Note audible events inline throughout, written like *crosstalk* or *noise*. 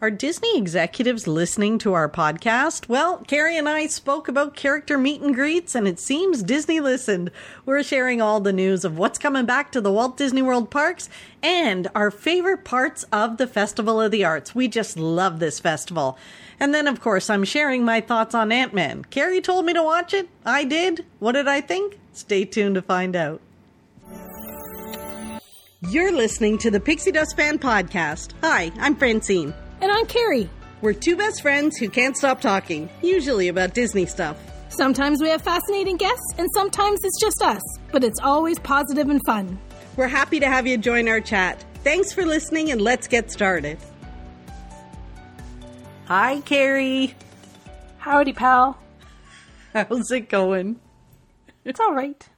Are Disney executives listening to our podcast? Well, Carrie and I spoke about character meet and greets, and it seems Disney listened. We're sharing all the news of what's coming back to the Walt Disney World parks and our favorite parts of the Festival of the Arts. We just love this festival. And then, of course, I'm sharing my thoughts on Ant Man. Carrie told me to watch it. I did. What did I think? Stay tuned to find out. You're listening to the Pixie Dust Fan Podcast. Hi, I'm Francine. And I'm Carrie. We're two best friends who can't stop talking, usually about Disney stuff. Sometimes we have fascinating guests, and sometimes it's just us, but it's always positive and fun. We're happy to have you join our chat. Thanks for listening, and let's get started. Hi, Carrie. Howdy, pal. How's it going? It's all right.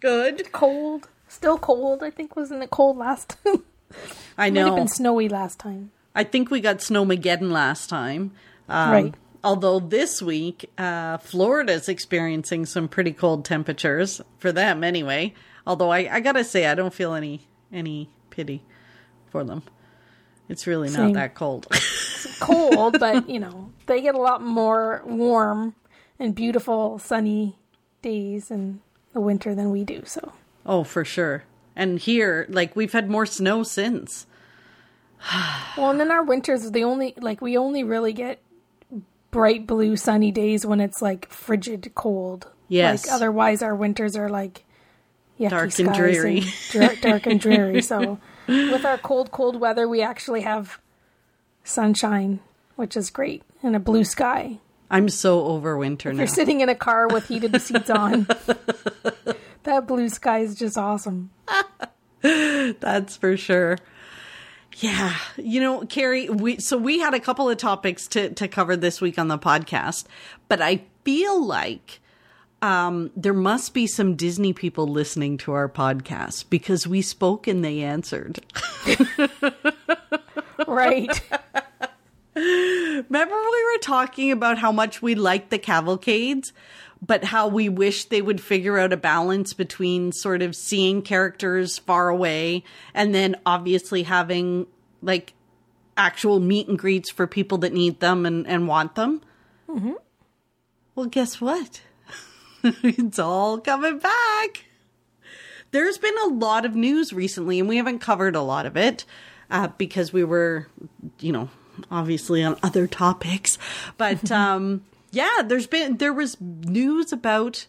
Good. Cold. Still cold. I think wasn't it cold last time? *laughs* I Might have know. been snowy last time. I think we got Snowmageddon last time. Um, Right. Although this week, uh, Florida's experiencing some pretty cold temperatures for them, anyway. Although I, I gotta say, I don't feel any any pity for them. It's really not Same. that cold. it's *laughs* Cold, but you know they get a lot more warm and beautiful sunny days in the winter than we do. So oh, for sure. And here, like we've had more snow since. *sighs* well, and then our winters the only like we only really get bright blue sunny days when it's like frigid cold. Yes. Like otherwise, our winters are like Dark and dreary. dra- dark and *laughs* dreary. So with our cold, cold weather, we actually have sunshine, which is great, and a blue sky. I'm so over winter now. You're sitting in a car with heated *laughs* seats on. that blue sky is just awesome. *laughs* That's for sure. Yeah, you know, Carrie, we so we had a couple of topics to to cover this week on the podcast, but I feel like um there must be some Disney people listening to our podcast because we spoke and they answered. *laughs* Right. *laughs* Remember we were talking about how much we like the cavalcades, but how we wish they would figure out a balance between sort of seeing characters far away and then obviously having like actual meet and greets for people that need them and, and want them. Mm-hmm. Well, guess what? *laughs* it's all coming back. There's been a lot of news recently, and we haven't covered a lot of it uh, because we were, you know, obviously on other topics. But *laughs* um, yeah, there's been there was news about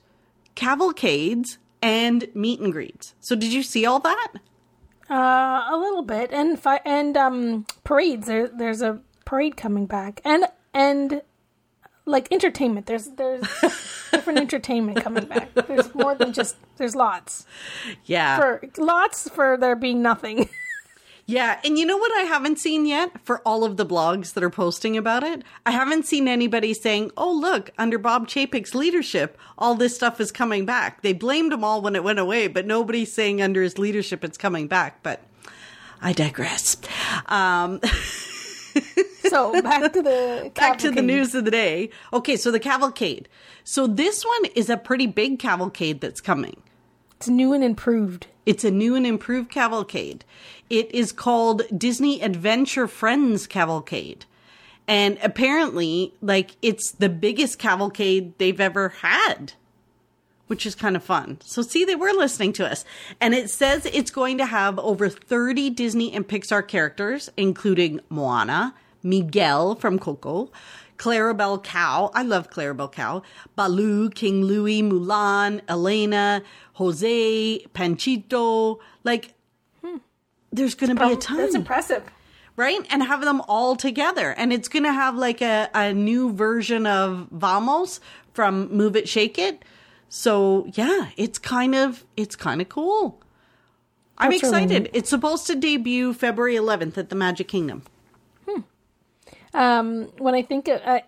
cavalcades and meet and greets. So did you see all that? Uh, a little bit, and fi- and um parades. There, there's a parade coming back, and and like entertainment. There's there's *laughs* different entertainment coming back. There's more than just. There's lots Yeah, for lots for there being nothing. *laughs* yeah. And you know what I haven't seen yet for all of the blogs that are posting about it? I haven't seen anybody saying, "Oh, look, under Bob Chapek's leadership, all this stuff is coming back." They blamed him all when it went away, but nobody's saying under his leadership it's coming back. But I digress. Um, *laughs* so back to the *laughs* back to the news of the day. Okay, so the cavalcade. So this one is a pretty big cavalcade that's coming. It's new and improved. It's a new and improved cavalcade. It is called Disney Adventure Friends Cavalcade. And apparently, like, it's the biggest cavalcade they've ever had, which is kind of fun. So, see, they were listening to us. And it says it's going to have over 30 Disney and Pixar characters, including Moana, Miguel from Coco, Clarabelle Cow. I love Clarabelle Cow. Baloo, King Louie, Mulan, Elena, Jose, Panchito. Like, there's going to be a ton That's impressive. right? And have them all together. And it's going to have like a, a new version of Vamos from Move It, Shake It. So yeah, it's kind of, it's kind of cool. I'm That's really excited. neat. it's supposed to debut February 11th at the Magic Kingdom. Um, when I think I,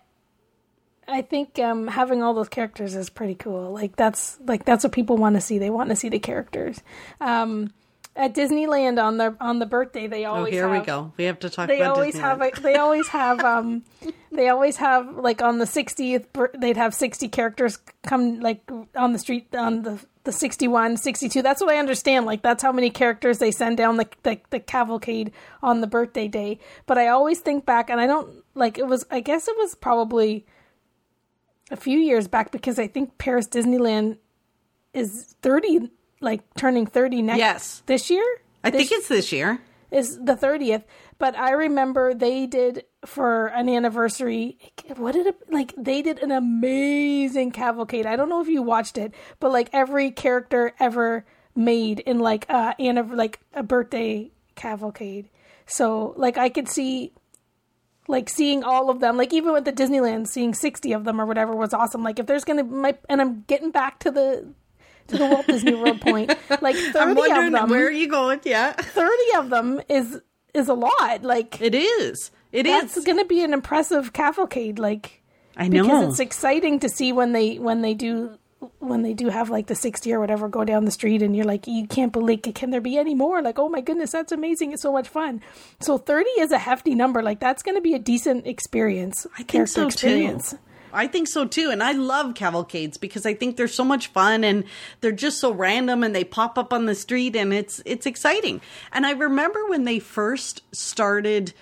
I think um, having all those characters is pretty cool. Like that's like that's what people want to see. They want to see the characters. Um, at Disneyland on the on the birthday they always Oh, always here have, we go. We have to talk They about always Disneyland. have a, they always *laughs* have um they always have like on the 60th they'd have 60 characters come like on the street on the the 61 62 that's what i understand. Like that's how many characters they send down the, the the cavalcade on the birthday day. But i always think back and i don't like it was i guess it was probably a few years back because i think paris disneyland is 30 like turning 30 next Yes. this year? I This- think it's this year. is the 30th but i remember they did for an anniversary what did it like they did an amazing cavalcade. I don't know if you watched it but like every character ever made in like uh anniv- like a birthday cavalcade. So like i could see like seeing all of them like even with the disneyland seeing 60 of them or whatever was awesome. Like if there's gonna my and i'm getting back to the to the walt disney world point. *laughs* Like 30 I'm of wondering them where are you going? Yeah, 30 of them is is a lot. Like it is. It is. that's going to be an impressive cavalcade like I know. because it's exciting to see when they when they do when they do have like the 60 or whatever go down the street and you're like you can't believe it. can there be any more like oh my goodness that's amazing it's so much fun so 30 is a hefty number like that's going to be a decent experience I think so experience too. I think so too. And I love cavalcades because I think they're so much fun and they're just so random and they pop up on the street and it's it's exciting. And I remember when they first started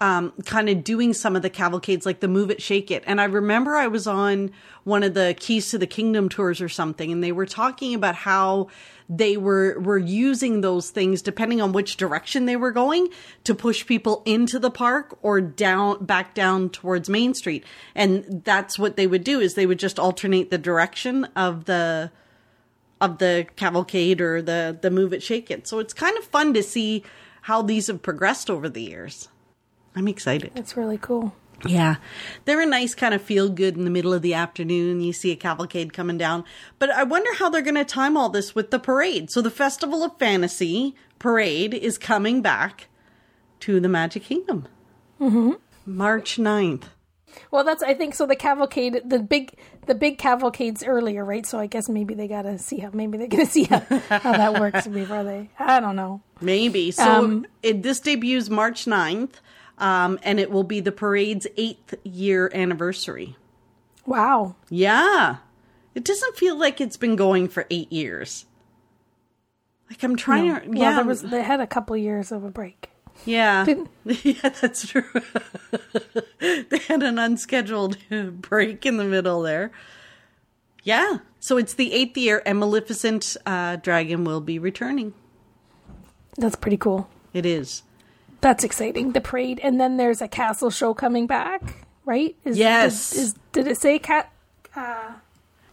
um, kind of doing some of the cavalcades, like the Move It, Shake It. And I remember I was on one of the Keys to the Kingdom tours or something, and they were talking about how they were were using those things depending on which direction they were going to push people into the park or down back down towards Main Street. And that's what they would do is they would just alternate the direction of the of the cavalcade or the the move it shake it. So it's kind of fun to see how these have progressed over the years. I'm excited. it's really cool Yeah. They're a nice kind of feel good in the middle of the afternoon. You see a cavalcade coming down. But I wonder how they're going to time all this with the parade. So the Festival of Fantasy parade is coming back to the Magic Kingdom. Mm-hmm. March 9th. well that's i think so the cavalcade the big the big cavalcades earlier right so i guess maybe they gotta see how maybe they're gonna *laughs* see how, how that works *laughs* before they i don't know Maybe. So Um, it, this debuts March 9th, um, and it will be the parade's eighth year anniversary. wow Yeah. It doesn't feel like it's been going for eight years. Like I'm trying to, well, yeah, there was they had a couple years of a break yeah, *laughs* *laughs* yeah, that's true. *laughs* they had an unscheduled break in the middle there. Yeah, so it's the eighth year, and Maleficent uh, Dragon will be returning. That's pretty cool. It is. That's exciting. The parade, and then there's a castle show coming back, right? Is, Yes. Is, is- did it say cat? Uh,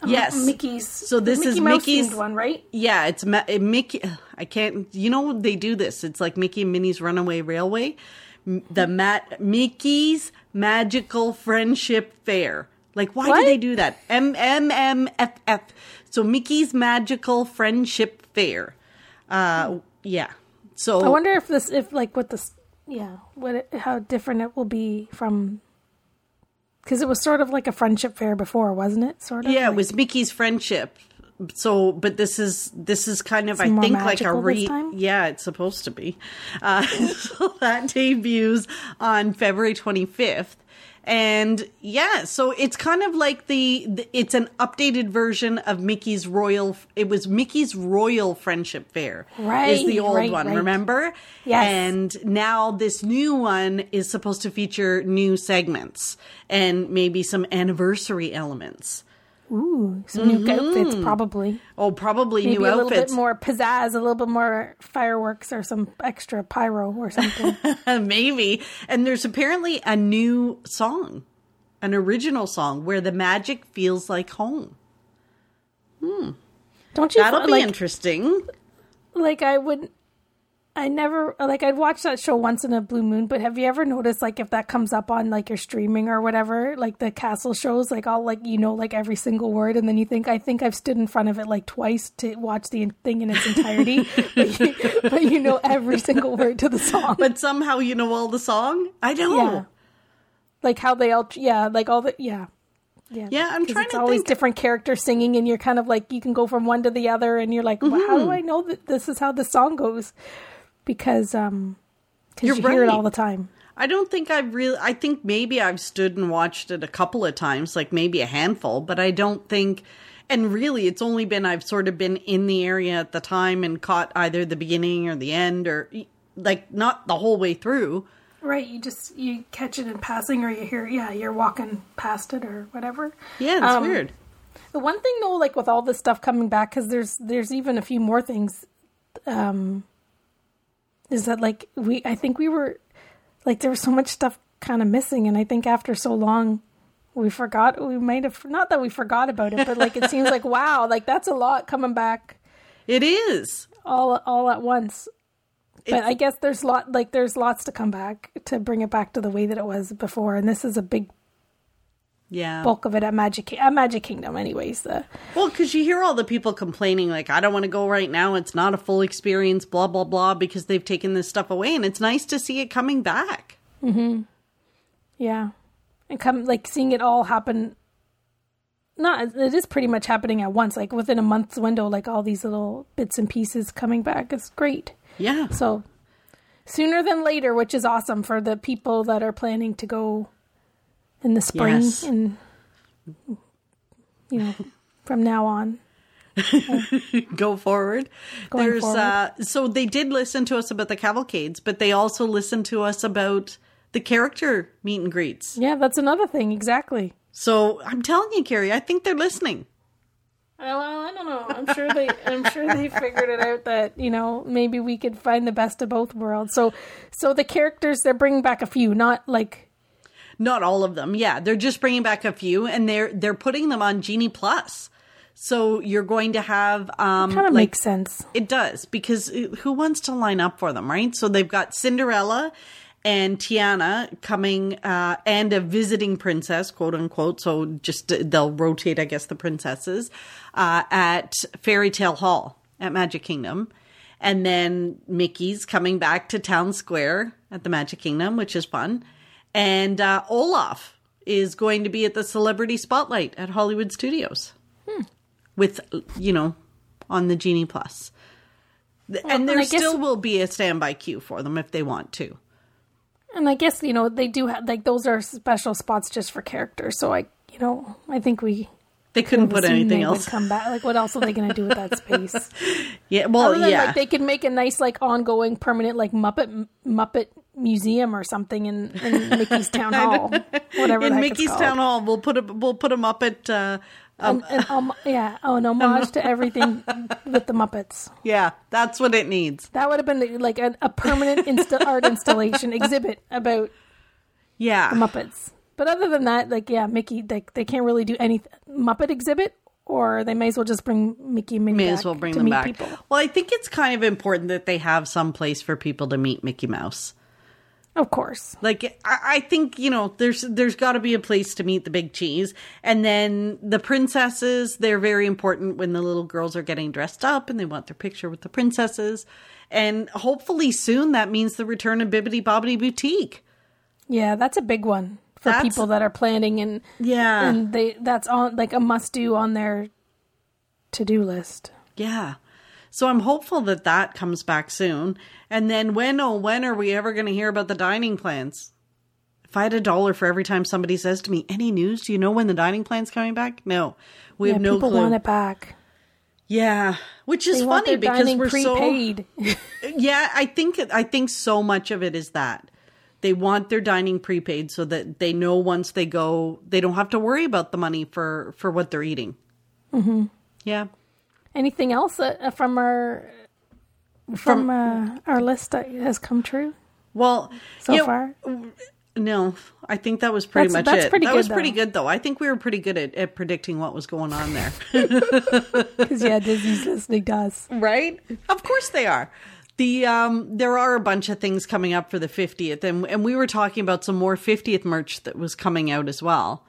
Yes. Mickey's. So this Mickey is Mouse Mickey's- one, right? Yeah, it's Ma- uh, Mickey. I can't. You know they do this. It's like Mickey and Minnie's Runaway Railway. The Mat Mickey's Magical Friendship Fair. Like, why What? do they do that? M M M F F. So Mickey's Magical Friendship Fair. Uh, yeah. So I wonder if this, if like what this, yeah, what it, how different it will be from. Because it was sort of like a friendship fair before, wasn't it? Sort of. Yeah, it was Mickey's friendship. So, but this is this is kind of I think like a re yeah, it's supposed to be. Uh, *laughs* so that debuts on February twenty fifth, and yeah, so it's kind of like the, the it's an updated version of Mickey's Royal. It was Mickey's Royal Friendship Fair, right? is the old right, one. right. Remember? Yes. And now this new one is supposed to feature new segments and maybe some anniversary elements. Ooh, some new outfits probably. Oh, probably Maybe new outfits. a little bit more pizzazz, a little bit more fireworks, or some extra pyro or something. *laughs* maybe. And there's apparently a new song, an original song where the magic feels like home. Hmm. Don't you That'll be like? interesting. like I would I never like I'd watch that show once in a blue moon, but have you ever noticed like if that comes up on like your streaming or whatever, like the castle shows, like all like you know like every single word, and then you think I think I've stood in front of it like twice to watch the thing in its entirety, *laughs* but, you, but you know every single word to the song, But somehow you know all the song? I know. yeah, like how they all yeah like all the yeah. Yeah, Yeah, I'm trying it's to always think- different characters singing, and you're kind of like you can go from one to the other, and you're like, well, how Mm-hmm. do I know that this is how the song goes? Because um, because You're you hear it all the time. I don't think I've really. I think maybe I've stood and watched it a couple of times, like maybe a handful, but I don't think. And really, it's only been I've sort of been in the area at the time and caught either the beginning or the end, or like not the whole way through. Right, you just you catch it in passing, or you hear, yeah, you're walking past it or whatever. Yeah, it's Um, weird. The one thing though, like with all this stuff coming back, because there's there's even a few more things, um, is that like we I think we were like there was so much stuff kind of missing, and I think after so long, we forgot we might have not that we forgot about it, but like it seems like *laughs* wow, like that's a lot coming back It is. all all at once. But It's- I guess there's lot like there's lots to come back to bring it back to the way that it was before, and this is a big Yeah. bulk of it at Magic at Magic Kingdom, anyways. The Well, because you hear all the people complaining, like, I don't want to go right now. It's not a full experience, blah, blah, blah, because they've taken this stuff away. And it's nice to see it coming back. Hmm. yeah, and come like seeing it all happen. Not it is pretty much happening at once, like within a month's window. Like all these little bits and pieces coming back is great. Yeah. So sooner than later, which is awesome for the people that are planning to go in the spring Yes. and you know from now on. *laughs* Go forward. Going There's, forward. uh, so they did listen to us about the cavalcades, but they also listened to us about the character meet and greets. Yeah, that's another thing. Exactly. So I'm telling you, Carrie, I think they're listening. Uh, Well, I don't know. I'm sure they. I'm sure they figured it out that you know maybe we could find the best of both worlds. So, so the characters they're bringing back a few, not like Not all of them. Yeah, they're just bringing back a few, and they're they're putting them on Genie Plus. So you're going to have um, kind of like makes sense. It does because who wants to line up for them, right? So they've got Cinderella and Tiana coming, uh, and a visiting princess, quote unquote. So just uh, they'll rotate, I guess, the princesses uh, at Fairy Tale Hall at Magic Kingdom, and then Mickey's coming back to Town Square at the Magic Kingdom, which is fun, and uh, Olaf is going to be at the Celebrity Spotlight at Hollywood Studios with you know on the Genie Plus. Th- and and there guess- still will be a standby queue for them if they want to. And I guess you know they do have like those are special spots just for characters. So I, you know, I think we They couldn't put anything else. come back. Like what else are they going to do with that space? *laughs* Yeah, well, than yeah, like they could make a nice like ongoing permanent like Muppet Muppet museum or something in, in *laughs* Mickey's Town Hall, whatever. in Mickey's Town. Hall, we'll put a we'll put them up at. Uh, um, An, an, um, yeah, oh, an homage to everything with the Muppets. yeah, that's what it needs. That would have been like a, a permanent insta- art installation exhibit about Yeah, the Muppets. But other than that, like yeah, Mickey, like they can't really do any Muppet exhibit, or they may as well just bring Mickey and Minnie may as well bring them back. people. Well, I think it's kind of important that they have some place for people to meet Mickey Mouse. Of course, Like I, I think you know, there's there's got to be a place to meet the big cheese, and then the princesses. They're very important when the little girls are getting dressed up and they want their picture with the princesses. And hopefully soon that means the return of Bibbidi Bobbidi Boutique. yeah, that's a big one for That's- people that are planning and Yeah, and they that's on like a must do on their to do list. yeah. So I'm hopeful that that comes back soon. And then when oh when are we ever going to hear about the dining plans? If I had a dollar for every time somebody says to me, "Any news? Do you know when the dining plan's coming back?" No, we Yeah, have no people clue. want it back. Yeah, which is They funny because we're prepaid. so *laughs* yeah. I think I think so much of it is that they want their dining prepaid so that they know once they go, they don't have to worry about the money for for what they're eating. Mm-hmm. Yeah, Anything else uh, from our from, uh, our list that has come true well, so you know, far? no, I think that was pretty That's- much that's it. pretty that good, was pretty good though. I think we were pretty good at, at predicting what was going on there. *laughs* Because yeah, *laughs* Disney's listening to us. right? Of course they are. The um there are a bunch of things coming up for the 50th and and we were talking about some more 50th merch that was coming out as well.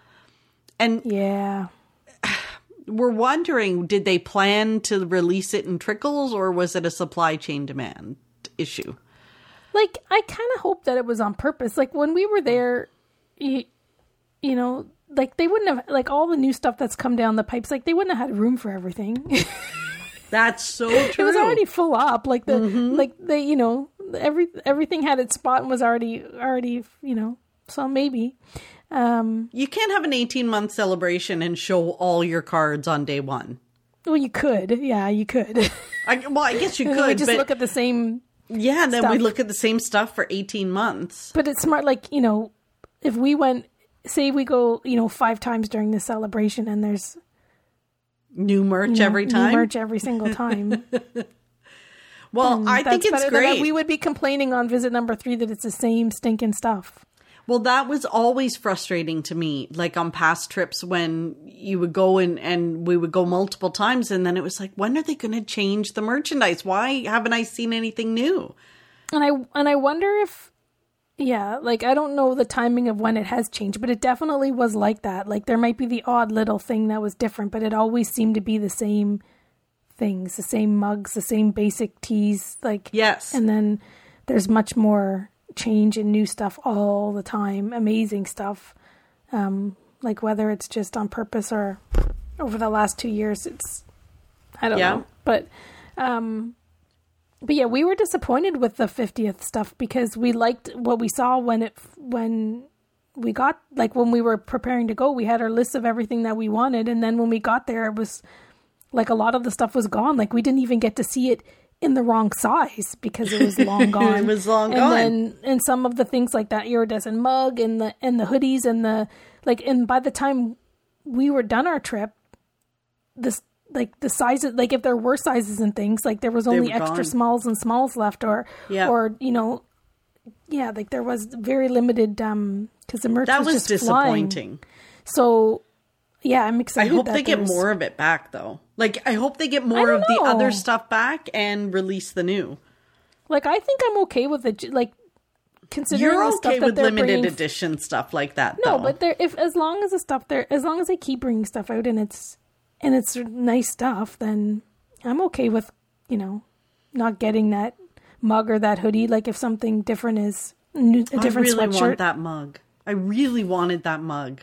And Yeah. *sighs* we're wondering did they plan to release it in trickles or was it a supply chain demand issue? Like I kind of hope that it was on purpose. Like when we were there, you, you know, like they wouldn't have like all the new stuff that's come down the pipes. Like they wouldn't have had room for everything. *laughs* That's so true. it was already full up. Like the Mm-hmm. like the you know every everything had its spot and was already already you know. So maybe. Um, you can't have an 18 month celebration and show all your cards on day one. well, you could. Yeah, you could. *laughs* I, well, I guess you *laughs* then we could, just but look at the same yeah, and then we look at the same stuff for 18 months. But it's smart, like, you know, if we went, say we go, you know, five times during the celebration and there's New merch you know, every new time. merch every single time. *laughs* well, um, I think it's great. we would be complaining on visit number three that it's the same stinking stuff. Well, that was always frustrating to me. Like on past trips when you would go and, and we would go multiple times and then it was like, when are they going to change the merchandise? Why haven't I seen anything new? And I and I wonder if yeah, like I don't know the timing of when it has changed, but it definitely was like that. Like there might be the odd little thing that was different, but it always seemed to be the same things, the same mugs, the same basic teas, like Yes. and then there's much more change and new stuff all the time amazing stuff um like whether it's just on purpose or over the last two years it's i don't Yeah. know but um but yeah we were disappointed with the 50th stuff because we liked what we saw when it when we got like when we were preparing to go we had our list of everything that we wanted. And then when we got there it was like a lot of the stuff was gone. Like we didn't even get to see it in the wrong size because it was long *laughs* gone. It was long and gone. then and some of the things like that iridescent mug and the and the hoodies and the like and by the time we were done our trip this like the sizes like if there were sizes and things like there was only extra gone. smalls and smalls left or Yeah. or you know yeah like there was very limited um because the merch that was, was just flying. disappointing. so yeah i'm excited. I hope they get more of it back though. Like I hope they get more of the other stuff back and release the new. like i think i'm okay with it like considering You're the stuff okay that with limited bringing edition stuff like that No, though. but there if as long as the stuff there as long as they keep bringing stuff out and it's and it's nice stuff, then I'm okay with, you know, not getting that mug or that hoodie. Like if something different is new, a different I really sweatshirt. want that mug. I really wanted that mug.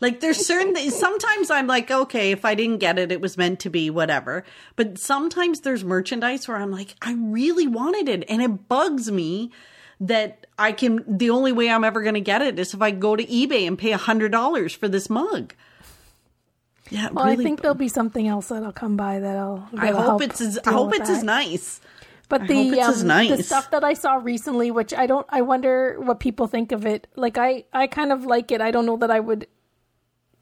Like there's certain things sometimes I'm like, okay, if I didn't get it, it was meant to be, whatever. But sometimes there's merchandise where I'm like, I really wanted it. And it bugs me that I can the only way I'm ever gonna get it is if I go to eBay and pay a hundred dollars for this mug. Yeah, Well, really I think there'll be something else that'll come by that'll. I that'll hope help it's as I hope it's as nice. But I the hope it's um, as nice. the stuff that I saw recently, which I don't, I wonder what people think of it. Like I, I kind of like it. I don't know that I would.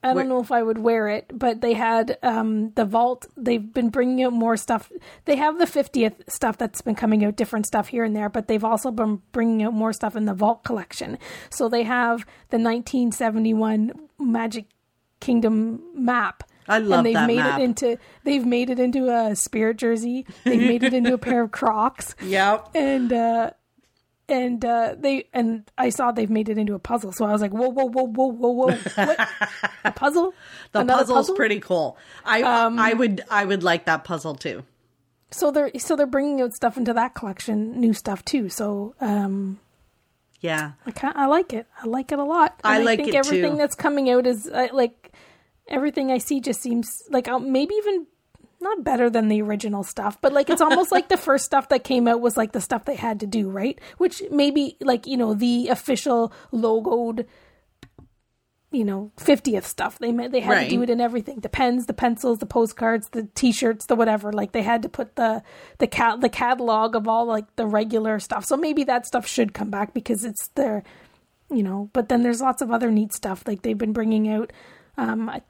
I don't know if I would wear it, but they had um, the vault. They've been bringing out more stuff. They have the 50th stuff that's been coming out, different stuff here and there, but they've also been bringing out more stuff in the vault collection. So they have the 1971 Magic Kingdom map. I love and they've that made map. it into they've made it into a spirit jersey. They've made it into a pair of Crocs *laughs* Yep. and uh and uh they and I saw they've made it into a puzzle. So I was like, whoa, whoa, whoa, whoa, whoa, whoa, *laughs* what? a puzzle? The Another puzzle's puzzle? Um, pretty cool. I I would I would like that puzzle too. So they're so they're bringing out stuff into that collection, new stuff too. So um Yeah. I kind I like it. I like it a lot. I And like think everything too. that's coming out is uh, like everything I see just seems like uh, maybe even not better than the original stuff, but like it's almost like the *laughs* first stuff that came out was like the stuff they had to do, right? Which maybe like, you know, the official logoed you know, 50th stuff. They they had to do it in everything. The pens, the pencils, the postcards, the t-shirts, the whatever. Like they had to put the the cat the catalog of all like the regular stuff. So maybe that stuff should come back because it's their you know, but then there's lots of other neat stuff like they've been bringing out um I-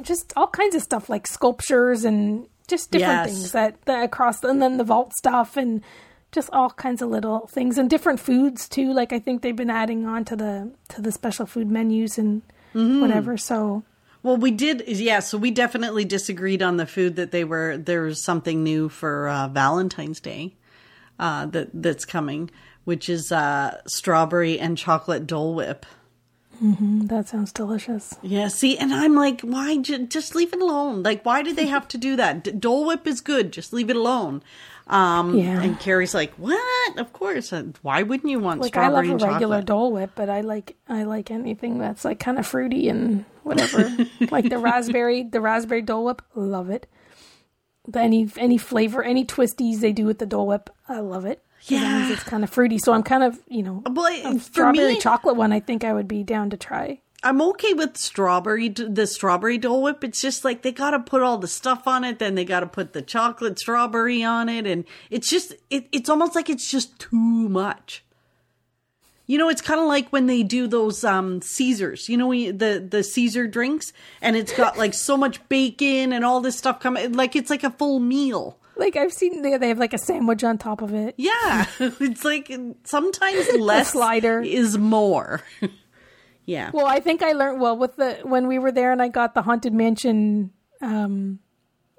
just all kinds of stuff like sculptures and just different Yes. things that, that across and then the vault stuff and just all kinds of little things and different foods too like i think they've been adding on to the to the special food menus and Mm-hmm. whatever so Well, we did, yeah. So we definitely disagreed on the food that they were. There's something new for uh, Valentine's Day uh, that that's coming, which is uh, strawberry and chocolate Dole Whip. Mm, that sounds delicious. Yeah, see, and I'm like, why j- just leave it alone? Like, why did they have to do that? D- Dole Whip is good, just leave it alone. Um, Yeah. And Carrie's like, what? Of course. Why wouldn't you want Like I love a regular chocolate? Dole Whip, but I like I like anything that's like kind of fruity and whatever. *laughs* like the raspberry, the raspberry Dole Whip, love it. The, any any flavor, any twisties they do with the Dole Whip, I love it. Yeah. it's kind of fruity. So I'm kind of you know Well, strawberry me, chocolate one. I think I would be down to try. I'm okay with strawberry, the strawberry Dole Whip. It's just like they got to put all the stuff on it, then they got to put the chocolate strawberry on it, and it's just it, it's almost like it's just too much. You know, it's kind of like when they do those um Caesars. You know, you- the the Caesar drinks, and it's got like so much bacon and all this stuff coming. Like it's like a full meal. Like I've seen they they have like a sandwich on top of it. Yeah, *laughs* it's like sometimes *laughs* less slider. is more. *laughs* yeah. Well, I think I learned well with the when we were there and I got the haunted mansion um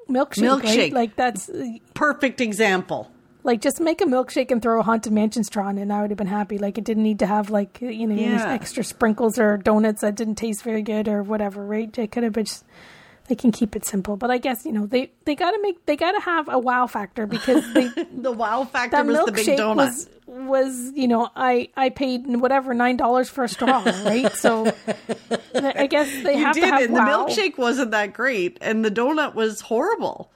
milkshake. Milkshake. Right? Like that's Perfect example. like just make a milkshake and throw a haunted mansion straw in, and I would have been happy. Like it didn't need to have like you know Yeah. extra sprinkles or donuts that didn't taste very good or whatever. Right? It could have been. Just, they can keep it simple, but I guess you know they they got to make they got to have a wow factor because they *laughs* The wow factor that was the big milkshake donut. was was you know I I paid whatever nine dollars for a straw, right? So I guess they you have did, to have and wow. the milkshake wasn't that great, and the donut was horrible.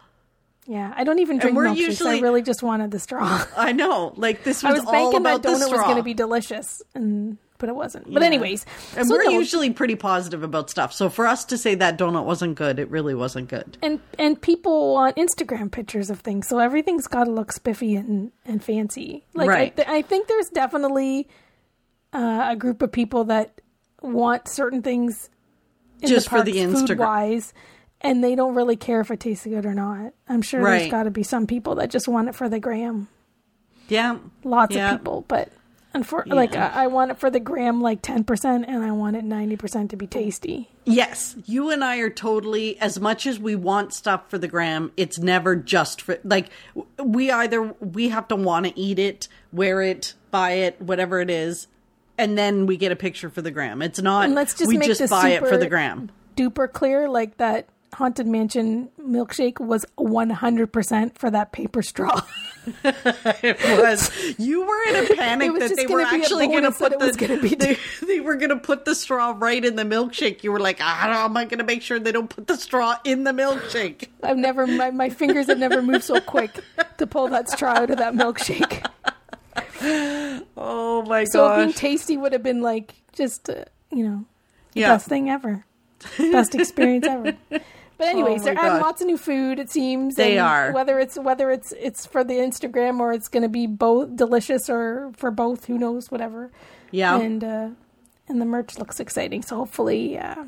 Yeah, I don't even drink we're milkshakes. usually- I really just wanted the straw. I know, like this I was, was all banking that about the donut was going to be delicious, and but it wasn't. But Yeah. anyways, and so we're no, usually pretty positive about stuff. So for us to say that donut wasn't good, it really wasn't good. and and people want Instagram pictures of things, so everything's got to look spiffy and and fancy. Like Right. I, th- I think there's definitely uh, a group of people that want certain things in Just the for the Instagram. wise. And they don't really care if it tastes good or not. I'm sure Right. there's got to be some people that just want it for the gram. Yeah, Lots Yeah. of people, but unfor- like I, I want it for the gram like 10% and I want it 90% to be tasty. Yes, you and I are totally as much as we want stuff for the gram, it's never just for like we either we have to want to eat it, wear it, buy it, whatever it is, and then we get a picture for the gram. It's not And let's just we just buy it for the gram. Duper clear like that haunted mansion milkshake was 100% for that paper straw. *laughs* *laughs* It was you were in a panic that they were gonna be a actually going to put the gonna be *laughs* they, they were going to put the straw right in the milkshake. You were like, how am I going to make sure they don't put the straw in the milkshake? I've never my, my fingers have never moved so quick to pull that straw out of that milkshake. Oh my god! So being tasty would have been like just uh, you know the Yeah. best thing ever, best experience ever. *laughs* But anyways, Oh they're adding lots of new food. It seems They are. Whether it's whether it's it's for the Instagram or it's going to be both delicious or for both, who knows? Whatever. yeah, And uh, and the merch looks exciting. So hopefully, uh,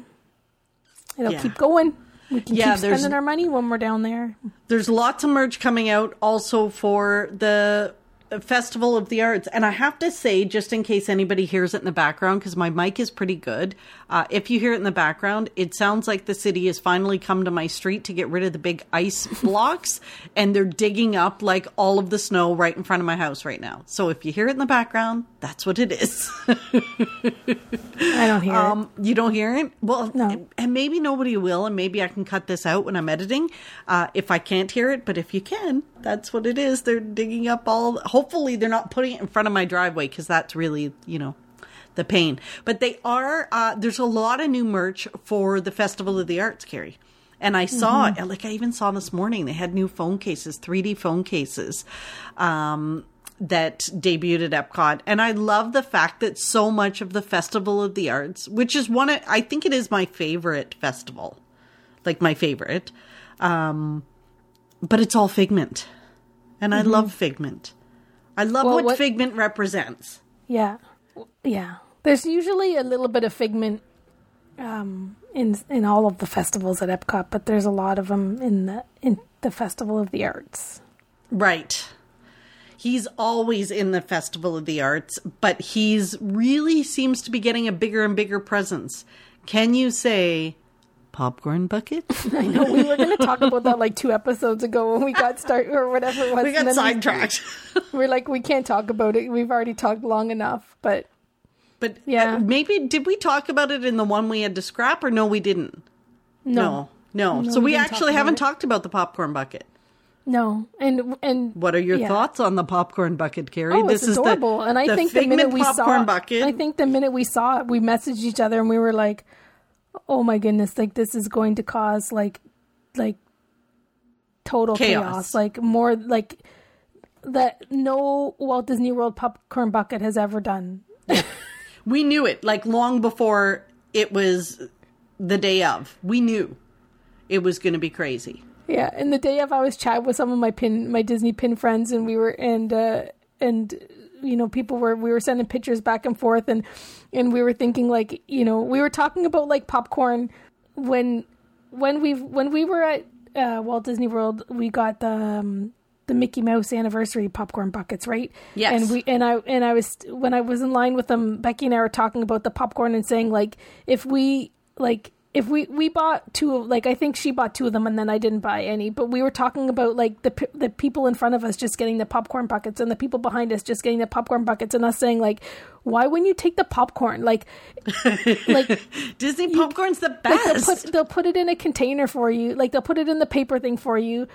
it'll Yeah. keep going. We can Yeah, keep spending our money when we're down there. there's lots of merch coming out also for the Festival of the Arts. And I have to say, just in case anybody hears it in the background, because my mic is pretty good, uh, if you hear it in the background, it sounds like the city has finally come to my street to get rid of the big ice *laughs* blocks, and they're digging up like all of the snow right in front of my house right now. So if you hear it in the background, that's what it is. I don't hear it. Um, you don't hear it? Well, No. and maybe nobody will, and maybe I can cut this out when I'm editing uh, if I can't hear it. But if you can, that's what it is. They're digging up all. Hopefully, they're not putting it in front of my driveway because that's really, you know, the pain. But they are. Uh, there's a lot of new merch for the Festival of the Arts, Carrie. And I saw, Mm-hmm. like, I even saw this morning, they had new phone cases, 3D phone cases. Um, that debuted at Epcot. And I love the fact that so much of the Festival of the Arts, which is one, of, I think it is my favorite festival, like my favorite, um, but it's all Figment. And I love Figment. I love Mm-hmm. Well, what, what- Figment represents. Yeah, yeah. There's usually a little bit of figment um, in in all of the festivals at Epcot, but there's a lot of them in the in the Festival of the Arts. Right. He's always in the Festival of the Arts, but he's really seems to be getting a bigger and bigger presence. Can you say popcorn bucket? *laughs* I know we were going to talk about that like two episodes ago when we got started or whatever it was. we got and then sidetracked. We, *laughs* we're like, we can't talk about it. We've already talked long enough, but But Yeah. uh, maybe did we talk about it in the one we had to scrap or no we didn't? No. No. No, so we we, didn't talk actually haven't it. talked about the popcorn bucket. No. And and What are your Yeah. thoughts on the popcorn bucket, Carrie? Oh, it's adorable. and I the think the minute we saw popcorn it, bucket. I think the minute we saw it, we messaged each other and we were like, "Oh my goodness! Like this is going to cause like, like total chaos. Chaos. Like more like that no Walt Disney World popcorn bucket has ever done." *laughs* we knew it like long before it was the day of. We knew it was going to be crazy. Yeah, and the day of, I was chatting with some of my pin, my Disney pin friends, and we were and uh, and you know people were we were sending pictures back and forth, and and we were thinking like you know we were talking about like popcorn when when we when we were at uh, Walt Disney World, we got the. Um, the Mickey Mouse anniversary popcorn buckets, right? Yes. And we and I and I was when I was in line with them, Becky and I were talking about the popcorn and saying like if we like if we we bought two of like I think she bought two of them and then I didn't buy any, but we were talking about like the the people in front of us just getting the popcorn buckets and the people behind us just getting the popcorn buckets and us saying like why wouldn't you take the popcorn like *laughs* like Disney popcorn's the like they'll best. put they'll put it in a container for you. Like they'll put it in the paper thing for you.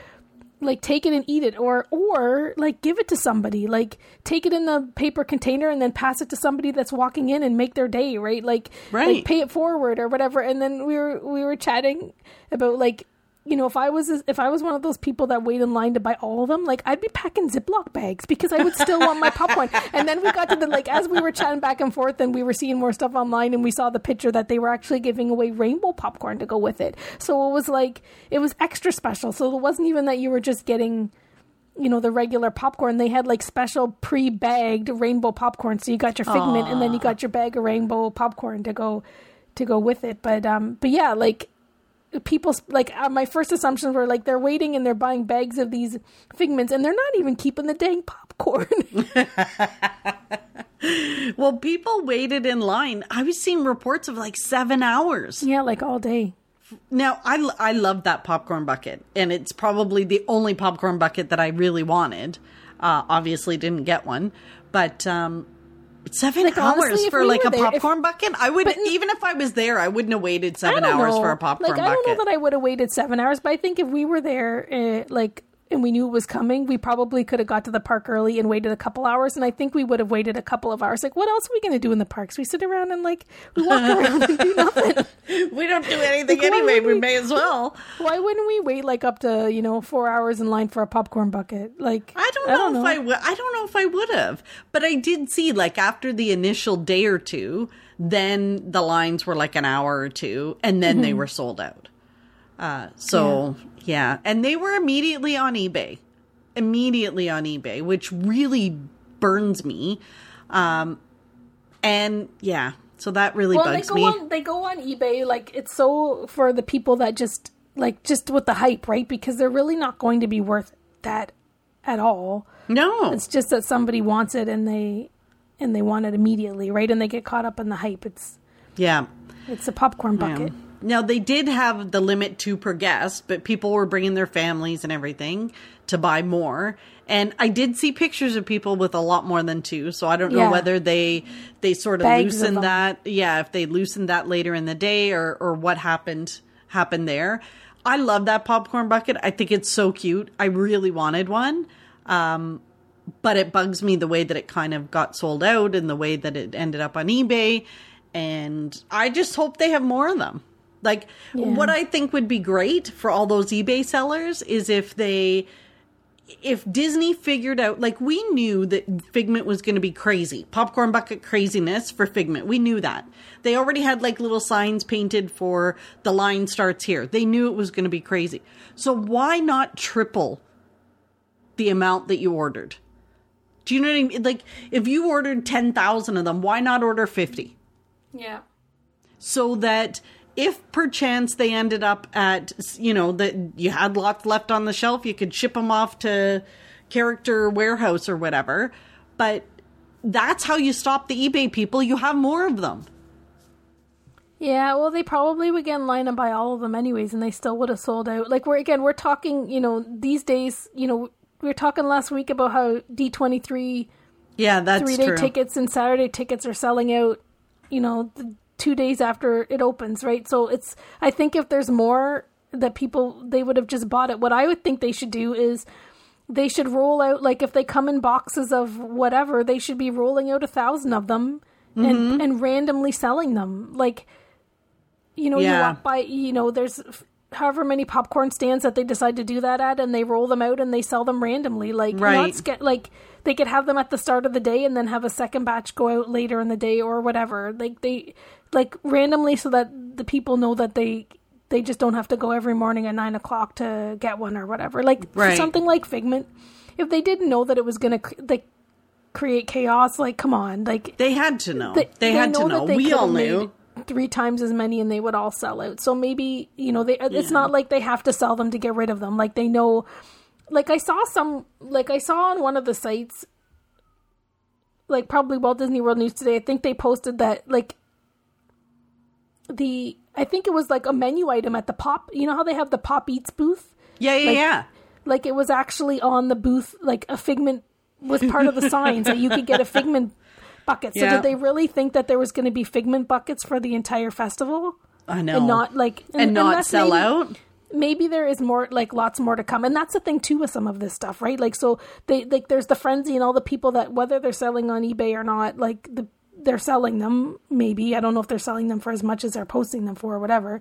Like take it and eat it, or or like give it to somebody. Like take it in the paper container and then pass it to somebody that's walking in and make their day. Right? Like Right. like pay it forward or whatever. And then we were we were chatting about like you know if I was if I was one of those people that wait in line to buy all of them, like I'd be packing Ziploc bags because I would still want my popcorn. *laughs* And then we got to the like as we were chatting back and forth and we were seeing more stuff online and we saw the picture that they were actually giving away rainbow popcorn to go with it. So it was like it was extra special. So it wasn't even that you were just getting you know the regular popcorn they had like special pre-bagged rainbow popcorn so you got your figment and then you got your bag of rainbow popcorn to go to go with it but um but yeah like people like uh, my first assumptions were like they're waiting and they're buying bags of these figments and they're not even keeping the dang popcorn *laughs* well, people waited in line. I was seeing reports of like seven hours. yeah like all day Now, I, I love that popcorn bucket, and it's probably the only popcorn bucket that I really wanted. Uh, obviously, didn't get one, but um, seven Like, hours honestly, for we like a there- if- popcorn bucket. I would But- even if I was there, I wouldn't have waited seven hours know. for a popcorn like, bucket. I don't know that I would have waited seven hours, but I think if we were there, uh, like, and we knew it was coming, we probably could have got to the park early and waited a couple hours. And I think we would have waited a couple of hours. Like, what else are we going to do in the parks? We sit around and like we walk *laughs* around and do nothing. *laughs* we don't do anything Like, anyway. We we- may as well. Why wouldn't we wait like up to you know four hours in line for a popcorn bucket? Like, I don't know if I would. I don't know if I would have, but I did see like after the initial day or two, then the lines were like an hour or two, and then Mm-hmm. they were sold out. Uh, so yeah. And they were immediately on eBay, immediately on eBay, which really burns me. Um, and yeah, so that really well, they bugs go me. on they go on eBay like it's so for the people that just like just with the hype, right? Because they're really not going to be worth that at all. no, It's just that somebody wants it and they and they want it immediately, right? And they get caught up in the hype. It's yeah. it's a popcorn bucket. Now they did have the limit two per guest, but people were bringing their families and everything to buy more. And I did see pictures of people with a lot more than two, so I don't know Yeah. whether they they sort of Bags loosened them. that. Yeah, if they loosened that later in the day or or what happened happened there. I love that popcorn bucket. I think it's so cute. I really wanted one. Um but it bugs me the way that it kind of got sold out and the way that it ended up on eBay. And I just hope they have more of them. Like, what I think would be great for all those eBay sellers is if they, if Disney figured out, like, we knew that Figment was going to be crazy, popcorn bucket craziness for Figment. We knew that. They already had like little signs painted for the line starts here. They knew it was going to be crazy. So why not triple the amount that you ordered? Do you know what I mean? Like, if you ordered 10,000 of them, why not order 50? Yeah. So that if perchance they ended up at, you know, that you had lots left on the shelf, you could ship them off to Character Warehouse or whatever. But that's how you stop the eBay people. You have more of them. Yeah, well, they probably would get in line and buy all of them anyways, and they still would have sold out. Like we're again, we're talking, you know, these days, you know, we were talking last week about how D twenty three Yeah, that's three day tickets and Saturday tickets are selling out you know, the two days after it opens, right? So it's I think if there's more that people they would have just bought it. What I would think they should do is they should roll out like if they come in boxes of whatever, they should be rolling out a thousand of them Mm-hmm. and and randomly selling them. Like you know, you Yeah. walk by, you know, there's however many popcorn stands that they decide to do that at, and they roll them out and they sell them randomly. Like, Right. not sca- like they could have them at the start of the day and then have a second batch go out later in the day or whatever. Like they, like randomly, so that the people know that they they just don't have to go every morning at nine o'clock to get one or whatever. Like Right. something like Figment. If they didn't know that it was gonna cr- like create chaos, like come on, like They had to know. they, They, had to that know. We all have made knew. Three times as many and they would all sell out. So maybe you know they it's not like they have to sell them to get rid of them. Like they know like i saw some like i saw on one of the sites like probably walt disney world news today i think they posted that like the i think it was like a menu item at the pop you know how they have the pop eats booth? Yeah, yeah, Like- yeah. like it was actually on the booth like a figment was part of the signs that you could get a figment bucket so did they really think that there was going to be figment buckets for the entire festival? I know. and not like and not sell maybe, out. maybe there is more like lots more to come. And that's the thing too with some of this stuff right? Like so they like there's the frenzy and all the people that whether they're selling on ebay or not like the they're selling them maybe. I don't know if they're selling them for as much as they're posting them for or whatever.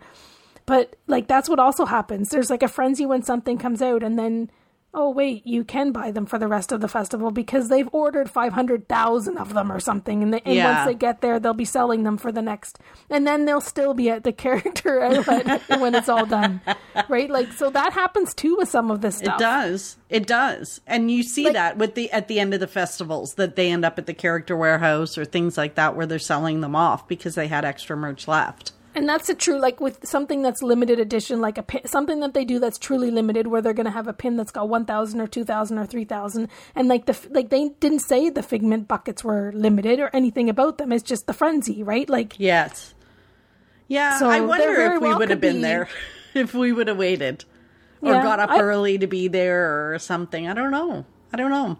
But like that's what also happens. There's like a frenzy when something comes out and then oh wait you can buy them for the rest of the festival because they've ordered 500,000 of them or something and, and Yeah. once they get there they'll be selling them for the next and then they'll still be at the character *laughs* outlet when it's all done right like so that happens too with some of this stuff. It does. It does. And you see Like- that with the at the end of the festivals that they end up at the character warehouse or things like that where they're selling them off because they had extra merch left. And that's a true like with something that's limited edition, like a pin, something that they do that's truly limited, where they're going to have a pin that's got one thousand or two thousand or three thousand, and like the like they didn't say the figment buckets were limited or anything about them. It's just the frenzy, right? Like Yes. Yeah, So I wonder if we well would have been be- there *laughs* if we would have waited or Yeah, got up I- early to be there or something. I don't know. I don't know.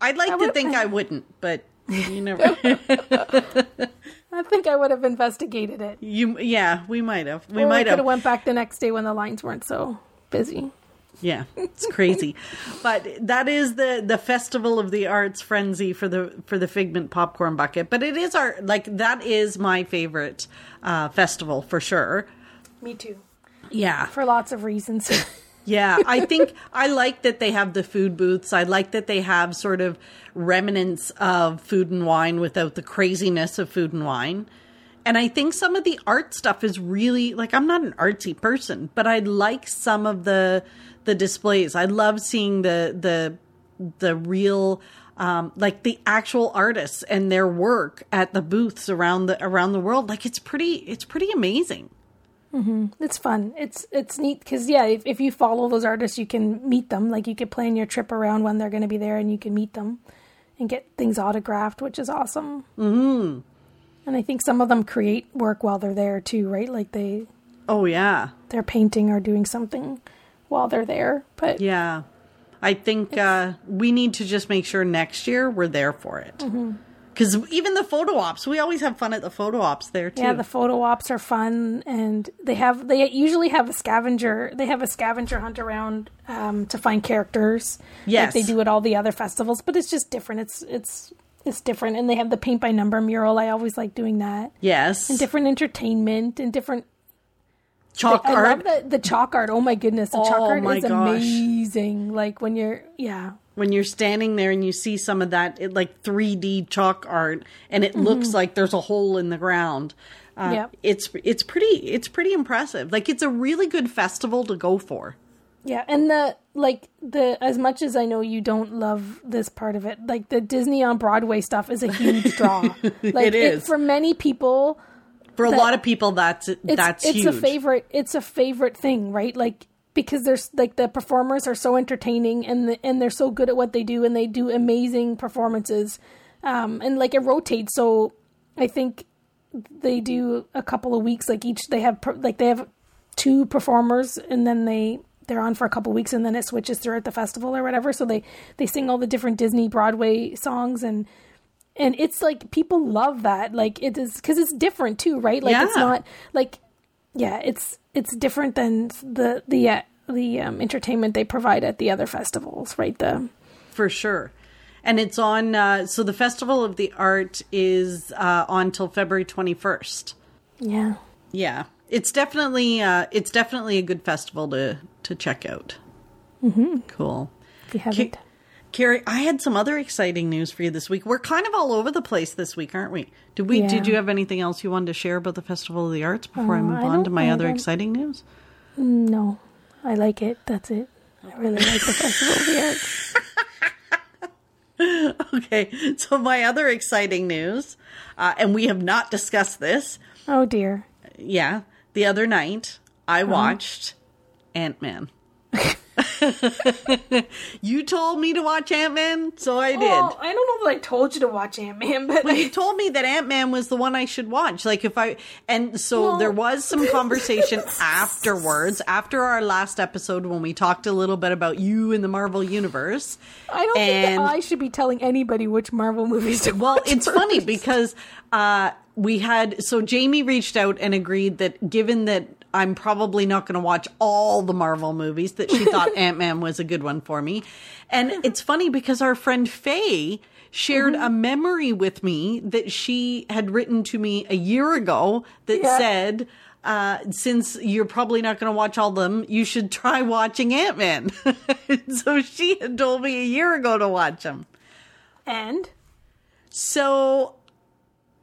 I'd like to think I wouldn't, but you never. *laughs* *laughs* I think I would have investigated it. you yeah, we might have. We or might could have. have went back the next day when the lines weren't so busy. Yeah, it's crazy. *laughs* but that is the the festival of the arts frenzy for the for the Figment popcorn bucket. But it is our like that is my favorite uh festival for sure. Me too, Yeah. for lots of reasons. *laughs* Yeah, I think *laughs* I like that they have the food booths. I like that they have sort of remnants of food and wine without the craziness of food and wine. And I think some of the art stuff is really like I'm not an artsy person, but I like some of the the displays. I love seeing the the the real um like the actual artists and their work at the booths around the around the world. Like it's pretty it's pretty amazing. it's fun. It's it's neat because yeah, if, if you follow those artists, you can meet them. Like you could plan your trip around when they're going to be there, and you can meet them and get things autographed, which is awesome. Mm-hmm. And I think some of them create work while they're there too, right? Like they Oh yeah. they're painting or doing something while they're there. But Yeah. I think uh, we need to just make sure next year we're there for it. Mm-hmm. Because even the photo ops, we always have fun at the photo ops there too. yeah, the photo ops are fun, and they have they usually have a scavenger. They have a scavenger hunt around um, to find characters. Yes. like they do at all the other festivals, but it's just different. It's it's it's different, and they have the paint by number mural. I always like doing that. yes. And different entertainment and different. Chalk I art. love the the chalk art. Oh my goodness, the chalk Oh art my is gosh. amazing. Like when you're yeah. When you're standing there and you see some of that it, like 3D chalk art and it Mm-hmm. looks like there's a hole in the ground. Uh, Yep. It's it's pretty it's pretty impressive. Like it's a really good festival to go for. Yeah, and the like the as much as I know you don't love this part of it, like the Disney on Broadway stuff is a huge draw. *laughs* Like It is. for many people. For a lot of people that's It's that's it's huge. a favorite. It's a favorite thing, right? Like because there's like the performers are so entertaining and the, and they're so good at what they do and they do amazing performances, um, and like it rotates. So I think they do a couple of weeks. Like each they have like they have two performers and then they they're on for a couple of weeks and then it switches throughout the festival or whatever. So they they sing all the different Disney Broadway songs and and it's like people love that. Like it is because it's different too, right? Like it's not like yeah, it's it's different than the the uh, the um, entertainment they provide at the other festivals, right? The for sure. And it's on. Uh, so the Festival of the Art is uh, on till February twenty first. yeah. Yeah, it's definitely uh, it's definitely a good festival to to check out. Mm-hmm. Cool. If you haven't, Carrie, I had some other exciting news for you this week. We're kind of all over the place this week, aren't we? Did we? Yeah. Did you have anything else you wanted to share about the Festival of the Arts before I Uh, move I on to my other don't- exciting news? no, I like it. That's it. I really like the festival of the arts. *laughs* Okay, so my other exciting news, uh, and we have not discussed this. Oh dear. Yeah, the other night I Uh-huh. watched Ant Man. *laughs* you told me to watch Ant Man, so I did. Oh, I don't know if I told you to watch Ant Man, but Well, you told me that Ant Man was the one I should watch. Like if I and so Well- there was some conversation *laughs* afterwards, after our last episode when we talked a little bit about you in the Marvel universe. I don't think and- that I should be telling anybody which Marvel movies to Well, it's funny because uh, we had so Jamie reached out and agreed that given that I'm probably not going to watch all the Marvel movies, that she thought *laughs* Ant Man was a good one for me. And it's funny because our friend Faye shared Mm-hmm. a memory with me that she had written to me a year ago that Yeah. said. Uh, since you're probably not going to watch all them, you should try watching Ant Man. *laughs* so she had told me a year ago to watch them. and So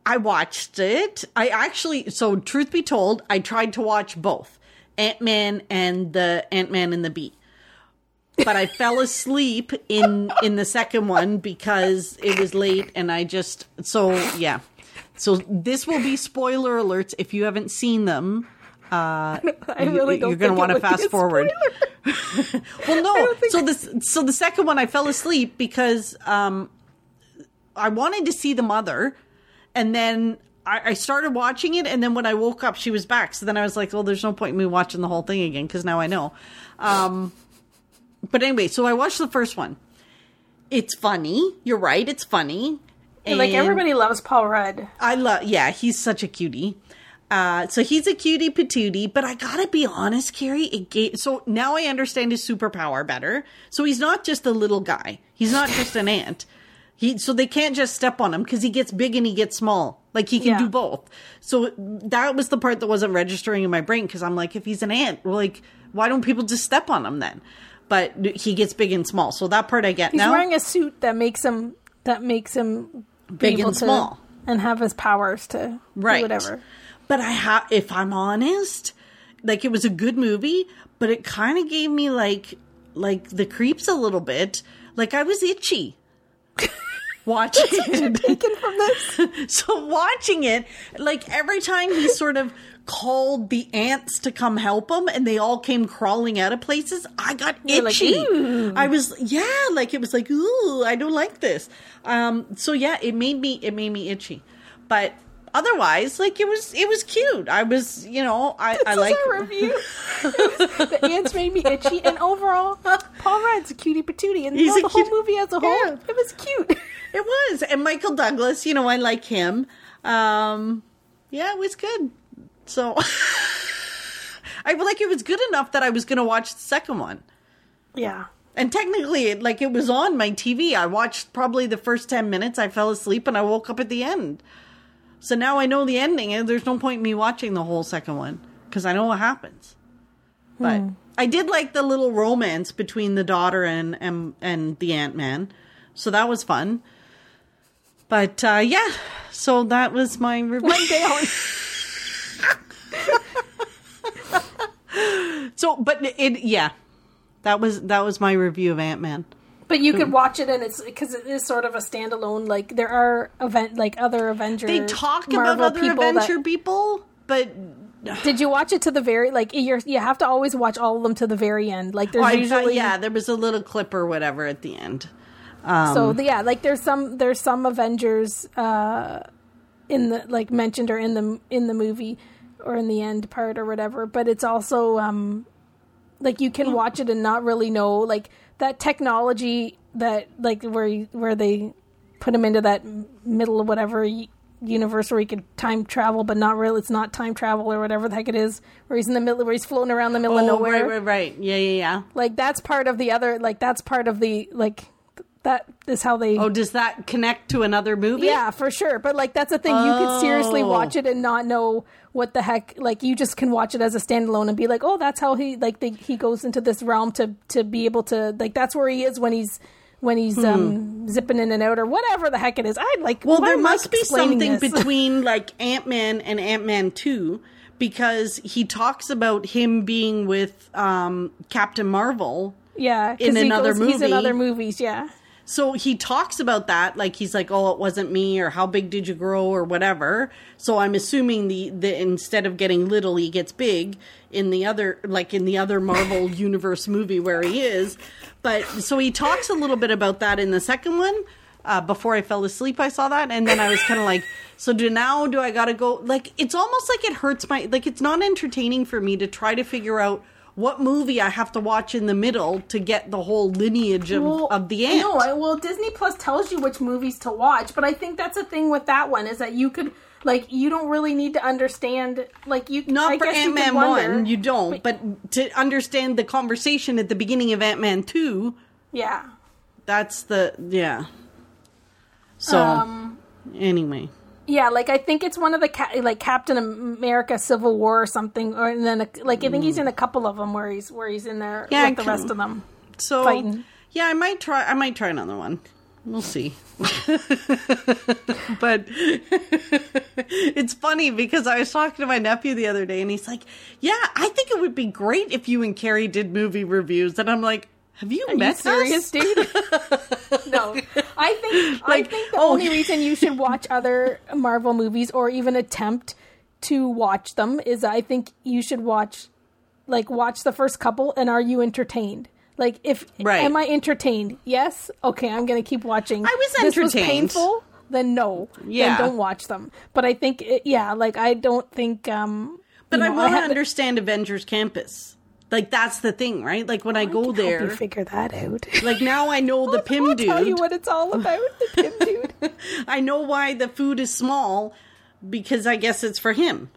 I watched it. I actually, so truth be told, I tried to watch both Ant Man and the Ant Man and the Bee. But I fell asleep in in the second one because it was late and I just so yeah. So this will be spoiler alerts if you haven't seen them. *laughs* I really don't. You're going to want to fast forward. *laughs* well, no. So this, so the second one, I fell asleep because um, I wanted to see the mother, and then I, I started watching it, and then when I woke up, she was back. So then I was like, "Well, there's no point in me watching the whole thing again because now I know." Um, but anyway, so I watched the first one. It's funny. You're right. It's funny. like everybody loves Paul Rudd. I love, yeah, he's such a cutie. Uh, so he's a cutie patootie, but I gotta be honest, Carrie. It gave, so now I understand his superpower better. So he's not just a little guy. He's not just an ant. He so they can't just step on him because he gets big and he gets small. Like he can Yeah. do both. So that was the part that wasn't registering in my brain because I'm like, if he's an ant, like why don't people just step on him then? But he gets big and small, so that part I get He's now. wearing a suit that makes him that makes him Big and to- small. and have his powers to right do whatever. but i have if i'm honest like it was a good movie but it kind of gave me like like the creeps a little bit like i was itchy *laughs* watching it. Taken from this, *laughs* so watching it like every time he sort of called the ants to come help him and they all came crawling out of places i got You're like, itchy. I was yeah like it was like ooh i don't like this. Um so yeah it made me it made me itchy. But otherwise like it was it was cute i was you know i i like review. *laughs* the ants made me itchy, and overall, Paul Rudd's a cutie patootie, and He's the whole cute- movie as a whole, Yeah. it was cute. *laughs* it was and michael douglas you know i like him um yeah it was good so *laughs* i like it was good enough that i was gonna watch the second one yeah, And technically, like it was on my TV. I watched probably the first 10 minutes. I fell asleep and I woke up at the end. So now I know the ending, and there's no point in me watching the whole second one because I know what happens. But I did like the little romance between the daughter and and, and the Ant Man. So that was fun. But uh, yeah, so that was my *laughs* review. one day on. *laughs* So, but it, yeah, that was that was my review of Ant Man. But you could watch it, and it's because it is sort of a standalone. Like there are event, like other Avengers. They talk Marvel about other people adventure that- people, but Did you watch it to the very like you're you have to always watch all of them to the very end. Like there's I, usually yeah, there was a little clip or whatever at the end. so yeah like there's some there's some Avengers uh in the like mentioned or in the in the movie or in the end part or whatever. But it's also um like you can watch it and not really know like that technology that like where you, where they put him into that middle of whatever universe where he could time travel, but not really. It's not time travel or whatever the heck it is. Where he's in the middle, where he's floating around the middle of Oh, nowhere. right, right, right. Yeah, yeah, yeah. Like that's part of the other. Like that's part of the like. Th- That is how they. Oh, does that connect to another movie? Yeah, for sure. But like that's the thing. You could seriously Oh. watch it and not know what the heck. Like you just can watch it as a standalone and be like, oh, that's how he like they, he goes into this realm to to be able to like that's where he is when he's when he's um zipping in and out or whatever the heck it is. I like. Hmm. Well, there must be something this? *laughs* between like Ant Man and Ant Man 2 because he talks about him being with um, Captain Marvel. Yeah, in he another goes- He's in other movies. Yeah. So he talks about that, like he's like, "Oh, it wasn't me," or "How big did you grow?" or whatever. So I'm assuming the the instead of getting little, he gets big in the other, like in the other Marvel *laughs* universe movie where he is. But so he talks a little bit about that in the second one. Uh, before I fell asleep, I saw that, and then I was kind of *laughs* like, "So do now? Do I got to go?" Like it's almost like it hurts my like it's not entertaining for me to try to figure out what movie I have to watch in the middle to get the whole lineage of, of the ant. No, I, well, Disney Plus tells you which movies to watch, but I think that's the thing with that one is that you could like you don't really need to understand like you Not I for Ant Man one you don't. But to understand the conversation at the beginning of Ant Man 2, yeah. that's the. Yeah. So, Um, anyway. Yeah, like I think it's one of the ca- like Captain America Civil War or something, or and then a, like I think he's in a couple of them where he's where he's in there Yeah, with the rest of them. So, Fighting. yeah, I might try. I might try another one. We'll see. *laughs* but *laughs* it's funny because I was talking to my nephew the other day, and he's like, "Yeah, I think it would be great if you and Carrie did movie reviews." And I'm like, "Have you Are you met serious, us?" *laughs* dude? no, I think I think the oh. only reason you should watch other Marvel movies or even attempt to watch them is I think you should watch like watch the first couple and are you entertained? Like if Right. am I entertained? Yes. Okay, I'm going to keep watching. I was entertained. This was painful. Then no. Yeah. Then don't watch them. But I think it, yeah, like I don't think um But you I want to understand Avengers Campus. Like that's the thing, right? Like when I go help there, you figure that out. *laughs* like now I know *laughs* the Pym dude. I'll tell you what it's all about. The Pym *laughs* dude. I know why the food is small because I guess it's for him.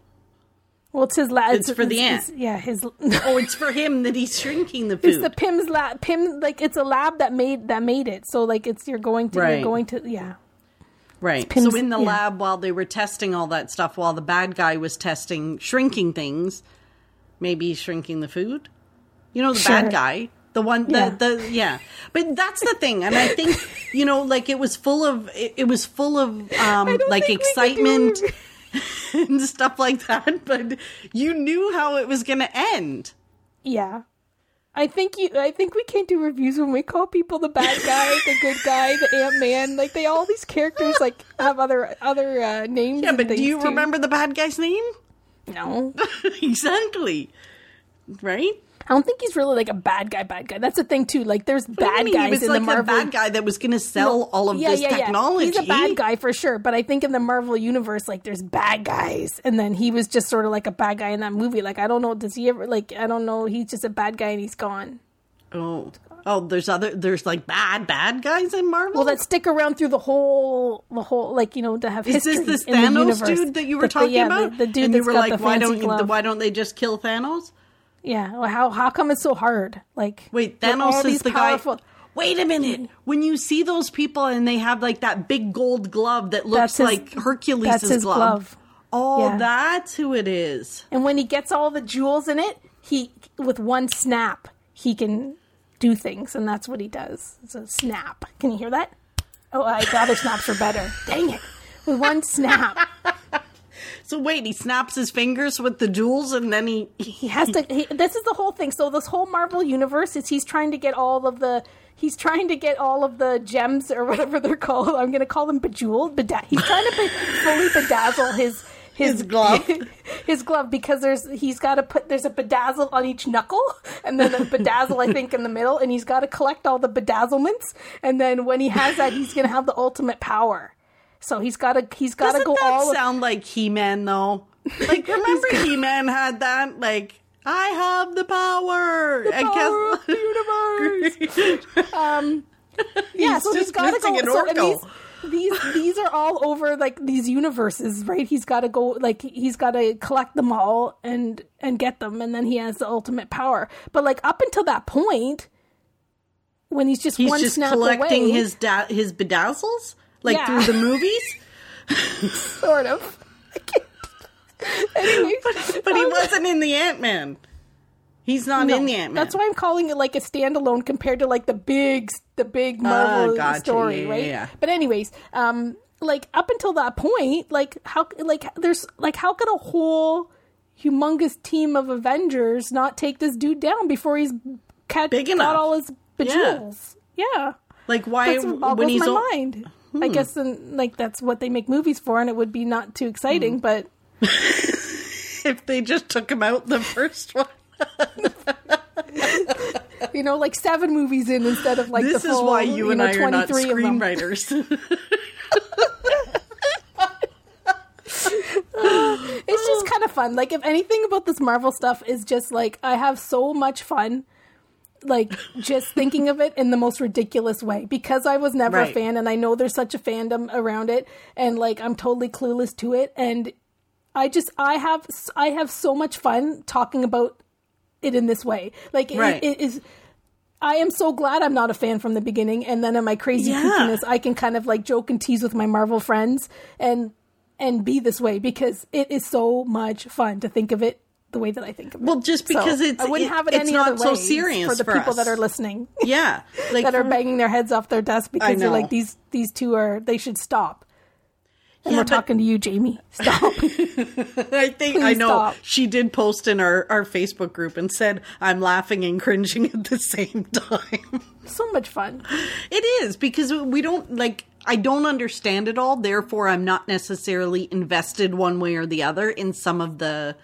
Well, it's his lab. It's for the ant. yeah, his. Oh, it's for him that he's shrinking the food. It's the Pym's lab. Pym, like it's a lab that made that made it. So like it's you're going to Right. you're going to yeah. right. So in the yeah. lab while they were testing all that stuff, while the bad guy was testing shrinking things, maybe shrinking the food. You know the Sure. bad guy. The one, the, Yeah. the, yeah. But that's the thing. And I think, you know, like it was full of, it, it was full of, um, like think we can do excitement *laughs* and stuff like that. But you knew how it was going to end. Yeah. I think you. I think we can't do reviews when we call people the bad guy, the good guy, the Ant Man. Like they all these characters like have other other uh, names. Yeah, but do you too. remember the bad guy's name? No, *laughs* exactly. Right? I don't think he's really like a bad guy. Bad guy. That's the thing too. Like there's What bad guys he was in like the Marvel. bad guy that was going to sell No, all of yeah, this yeah, yeah. technology. He's a bad guy for sure, but I think in the Marvel universe, like there's bad guys, and then he was just sort of like a bad guy in that movie. Like I don't know, does he ever like I don't know, he's just a bad guy and he's gone. Oh, oh, there's other, there's like bad, bad guys in Marvel. Well, that stick around through the whole, the whole, like you know, to have Is this this Thanos dude that you were The- talking yeah, about? The, the dude and you were got like, the why don't glove. why don't they just kill Thanos? Yeah, well, how how come it's so hard? Like Wait, Thanos is the powerful- guy. Wait a minute. When you see those people and they have like that big gold glove that looks his- like Hercules' that's his glove. glove. Oh, Yeah. that's who it is. And when he gets all the jewels in it, he with one snap he can do things, and that's what he does. It's a snap. Can you hear that? Oh, I, the other snaps are better. Dang it! With one snap, *laughs* So wait, he snaps his fingers with the jewels and then he he has to. He, this is the whole thing. So this whole Marvel universe is he's trying to get all of the. He's trying to get all of the gems or whatever they're called. I'm going to call them bejeweled. Beda- he's trying to be, fully bedazzle his His glove. *laughs* his glove because there's he's got to put there's a bedazzle on each knuckle and then a bedazzle I think in the middle and he's got to collect all the bedazzlements and then when he has that he's going to have the ultimate power. So he's got to he's got to go that all sound like He-Man though? Like *laughs* remember He-Man had that like I have the power. I power of the universe. *laughs* um, yeah, He's so he's got to go. So, these these are all over like these universes, right? He's got to go like he's got to collect them all and and get them, and then he has the ultimate power. But like up until that point, when he's just He's one just snap collecting away, his da- his bedazzles like Yeah. through the movies. *laughs* sort of. I can't- *laughs* But he um, wasn't in the Ant Man. He's not in the Ant Man. That's why I'm calling it like a standalone compared to like the big, the big Marvel Ah, gotcha. story, Yeah, yeah, right? yeah. But anyways, um, like up until that point, like how, like there's like how could a whole humongous team of Avengers not take this dude down before he's cat- Big got enough. all his bejewels? Yeah, Like why that's what when he's my mind. I guess and like that's what they make movies for, and it would be not too exciting, Hmm. but *laughs* if they just took him out the *laughs* first one. *laughs* you know, like seven movies in instead of like this the is full, why you, and know, I are not 23 screenwriters. *laughs* It's just kind of fun. Like if anything about this Marvel stuff is just like I have so much fun like just thinking of it in the most ridiculous way because I was never a fan and I know there's such a fandom around it and like I'm totally clueless to it and I just I have I have so much fun talking about it in this way. Like it- Right. it is I am so glad I'm not a fan from the beginning and then in my crazy Yeah. kookiness I can kind of like joke and tease with my Marvel friends and and be this way because it is so much fun to think of it the way that I think of it. Well, just So, because it's I wouldn't it- have it it's any not other so way serious for the for people us. that are listening yeah, *laughs* like that are banging their heads off their desk because they're like these these two are they should stop. And Yeah, we're but- talking to you, Jamie. Stop. *laughs* I think I know stop. she did post in our, our Facebook group and said I'm laughing and cringing at the same time. *laughs* so much fun. It is because we don't like I don't understand it all, therefore I'm not necessarily invested one way or the other in some of the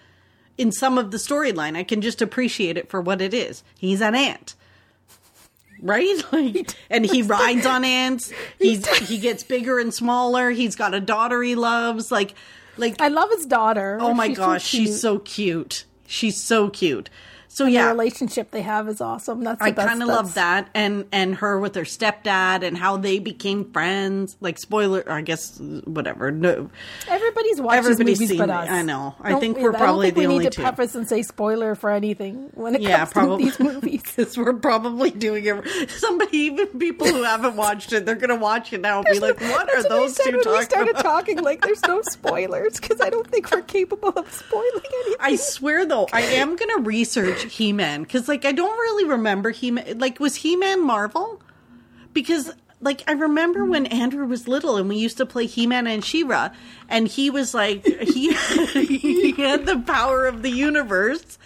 in some of the storyline. I can just appreciate it for what it is. He's an ant. Right? *laughs* Like and he rides on *laughs* ants. He's he gets bigger and smaller. He's got a daughter he loves. Like like I love his daughter. oh my She's gosh, cute. she's so cute. She's so cute. So yeah, the relationship they have is awesome. That's the I kind of love that, and and her with her stepdad, and how they became friends. Like spoiler, I guess whatever. No, Everybody's watching Everybody's movies seen but us. I know. I Don't- think we're I don't probably think we the need to two. preface and say spoiler for anything when it yeah, comes probably to these movies. *laughs* because we're probably doing it. Somebody, even people who haven't watched it, they're gonna watch it now and be like, "What are what those two when we started about?" talking. Like, there's no *laughs* spoilers because I don't think we're capable of spoiling anything. I swear though, I am gonna research He Man because like I don't really remember He Man. Like was He Man Marvel? Because like I remember mm. when Andrew was little and we used to play He Man and She-Ra, and he was like he *laughs* he had the power of the universe.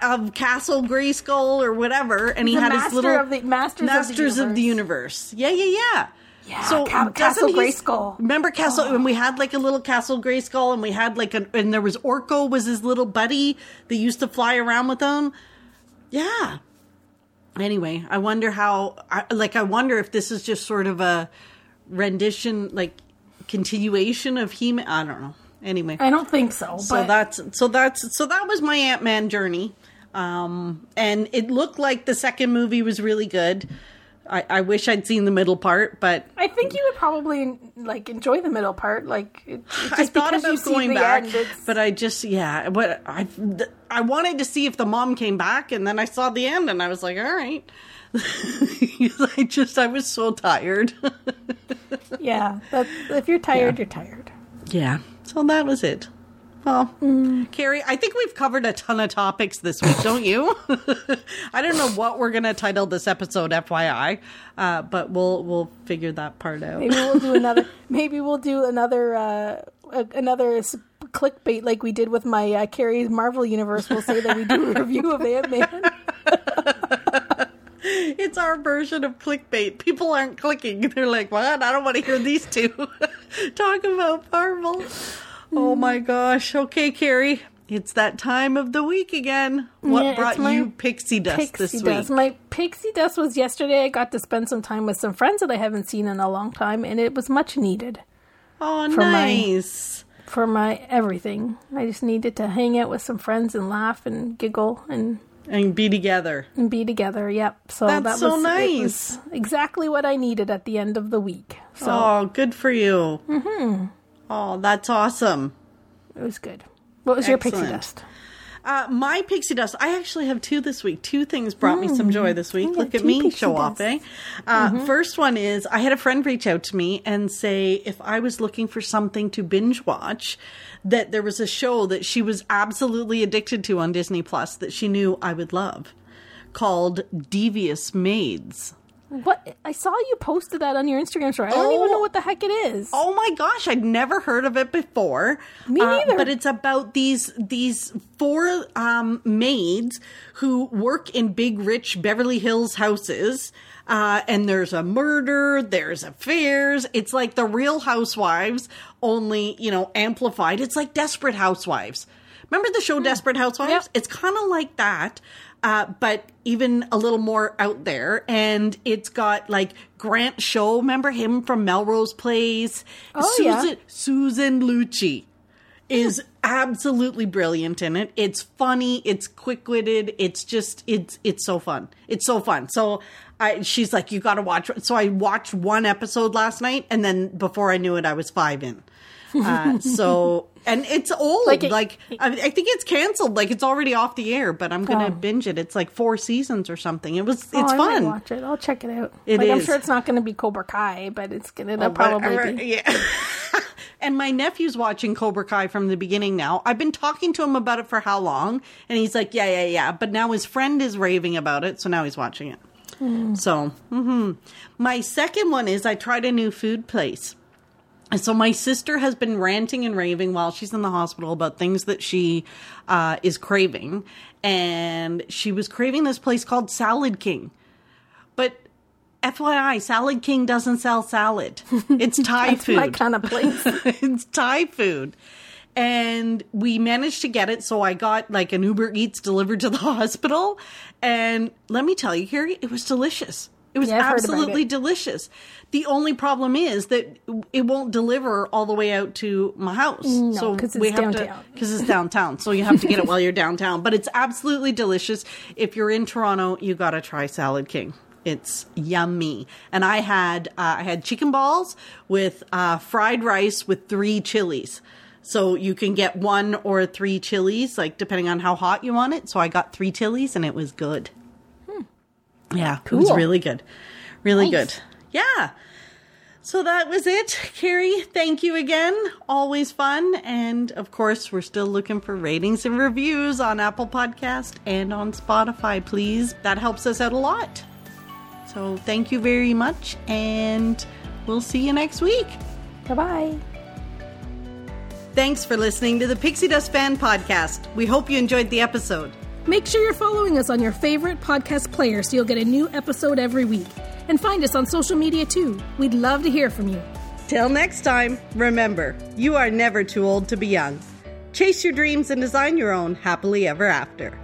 Of Castle Grayskull or whatever, and he The had his little of the- masters of the of the universe. Yeah, yeah, yeah. Yeah, so Ca- Castle Grayskull. Remember Castle, and we had like a little Castle Grayskull, and we had like a, and there was Orko was his little buddy that used to fly around with him. Yeah. Anyway, I wonder how, I, like, I wonder if this is just sort of a rendition, like, continuation of He Man. I don't know. Anyway, I don't think so. so but that's so that's so that was my Ant Man journey, um, and it looked like the second movie was really good. I, I wish I'd seen the middle part, but I think you would probably like enjoy the middle part. Like, it, just I thought about going back, end, but I just yeah. What I th- I wanted to see if the mom came back, and then I saw the end, and I was like, all right. *laughs* I just I was so tired. *laughs* yeah, if you're tired, you're tired. yeah, so that was it. Well, Mm. Carrie, I think we've covered a ton of topics this week, don't you? *laughs* I don't know what we're gonna title this episode, FYI, uh, but we'll we'll figure that part out. Maybe we'll do *laughs* another. maybe we'll do another. Uh, another clickbait like we did with my uh, Carrie's Marvel universe. We'll say that we do a *laughs* review of Ant Man. It's our version of clickbait. People aren't clicking. They're like, what? I don't want to hear these two talk about Marvel. Oh my gosh. Okay, Carrie. It's that time of the week again. What Yeah, brought my you pixie dust Pixie this week? dust. My pixie dust was yesterday. I got to spend some time with some friends that I haven't seen in a long time, and it was much needed oh, for my- nice. for my everything. I just needed to hang out with some friends and laugh and giggle and and be together. and be together. Yep. So That's that so was, it nice. was exactly what I needed at the end of the week. So Oh, good for you. Mm-hmm. Oh, that's awesome. it was good. What was your pixie dust? Uh, my pixie dust. I actually have two this week. Two things brought me some joy this week. Look at me, show off, eh? Uh, First one is I had a friend reach out to me and say if I was looking for something to binge watch, that there was a show that she was absolutely addicted to on Disney Plus that she knew I would love, called Devious Maids. What I saw you posted that on your Instagram story. I don't even Oh. know what the heck it is. Oh my gosh, I'd never heard of it before. Me Uh, neither. but it's about these these four um, maids who work in big, rich Beverly Hills houses. Uh, and there's a murder, there's affairs. It's like the Real Housewives, only you know amplified. It's like Desperate Housewives. Remember the show Desperate Housewives? Yep. It's kind of like that, uh, but even a little more out there. And it's got like Grant Show. Remember him from Melrose Place? Oh, yeah. Susan, Susan Lucci is absolutely brilliant in it. It's funny, it's quick-witted, it's just it's it's so fun. It's so fun. So I she's like you got to watch so I watched one episode last night and then before I knew it I was 5 in. Uh, so and it's old Like like, I, I think it's canceled like it's already off the air but I'm going to Oh. binge it. It's like 4 seasons or something. It was it's Oh, I might fun. watch it. I'll check it out. It like, I'm sure it's not going to be Cobra Kai, but it's to Oh, probably whatever. be. *laughs* Yeah. and my nephew's watching Cobra Kai from the beginning now. I've been talking to him about it for how long? And he's like, yeah, yeah, yeah. But now his friend is raving about it, so now he's watching it. So, hmm my second one is I tried a new food place. So my sister has been ranting and raving while she's in the hospital about things that she uh, is craving, and she was craving this place called Salad King. But FYI, Salad King doesn't sell salad. It's *laughs* Thai food. My kind of place. *laughs* it's Thai food. And we managed to get it. So I got like an Uber Eats delivered to the *laughs* hospital. And let me tell you, Carrie, it was delicious. It was Yeah, I've heard about absolutely it. delicious. The only problem is that it won't deliver all the way out to my house. so 'cause we it's have downtown. to because it's downtown. So you have to get it while you're downtown. But it's absolutely delicious. If you're in Toronto, you got to try Salad King. It's yummy. And I had uh, I had chicken balls with uh, fried rice with three chilies. So you can get one or three chilies, like depending on how hot you want it. So I got three chilies, and it was good. Yeah, it was really good, really Nice. good. Yeah. So that was it, Carrie. Thank you again. Always fun. And of course, we're still looking for ratings and reviews on Apple Podcast and on Spotify, please. That helps us out a lot. So thank you very much. And we'll see you next week. bye bye. Thanks for listening to the Pixie Dust Fan Podcast. We hope you enjoyed the episode. Make sure you're following us on your favorite podcast player so you'll get a new episode every week. And find us on social media too. We'd love to hear from you. Till next time, remember, you are never too old to be young. Chase your dreams and design your own happily ever after.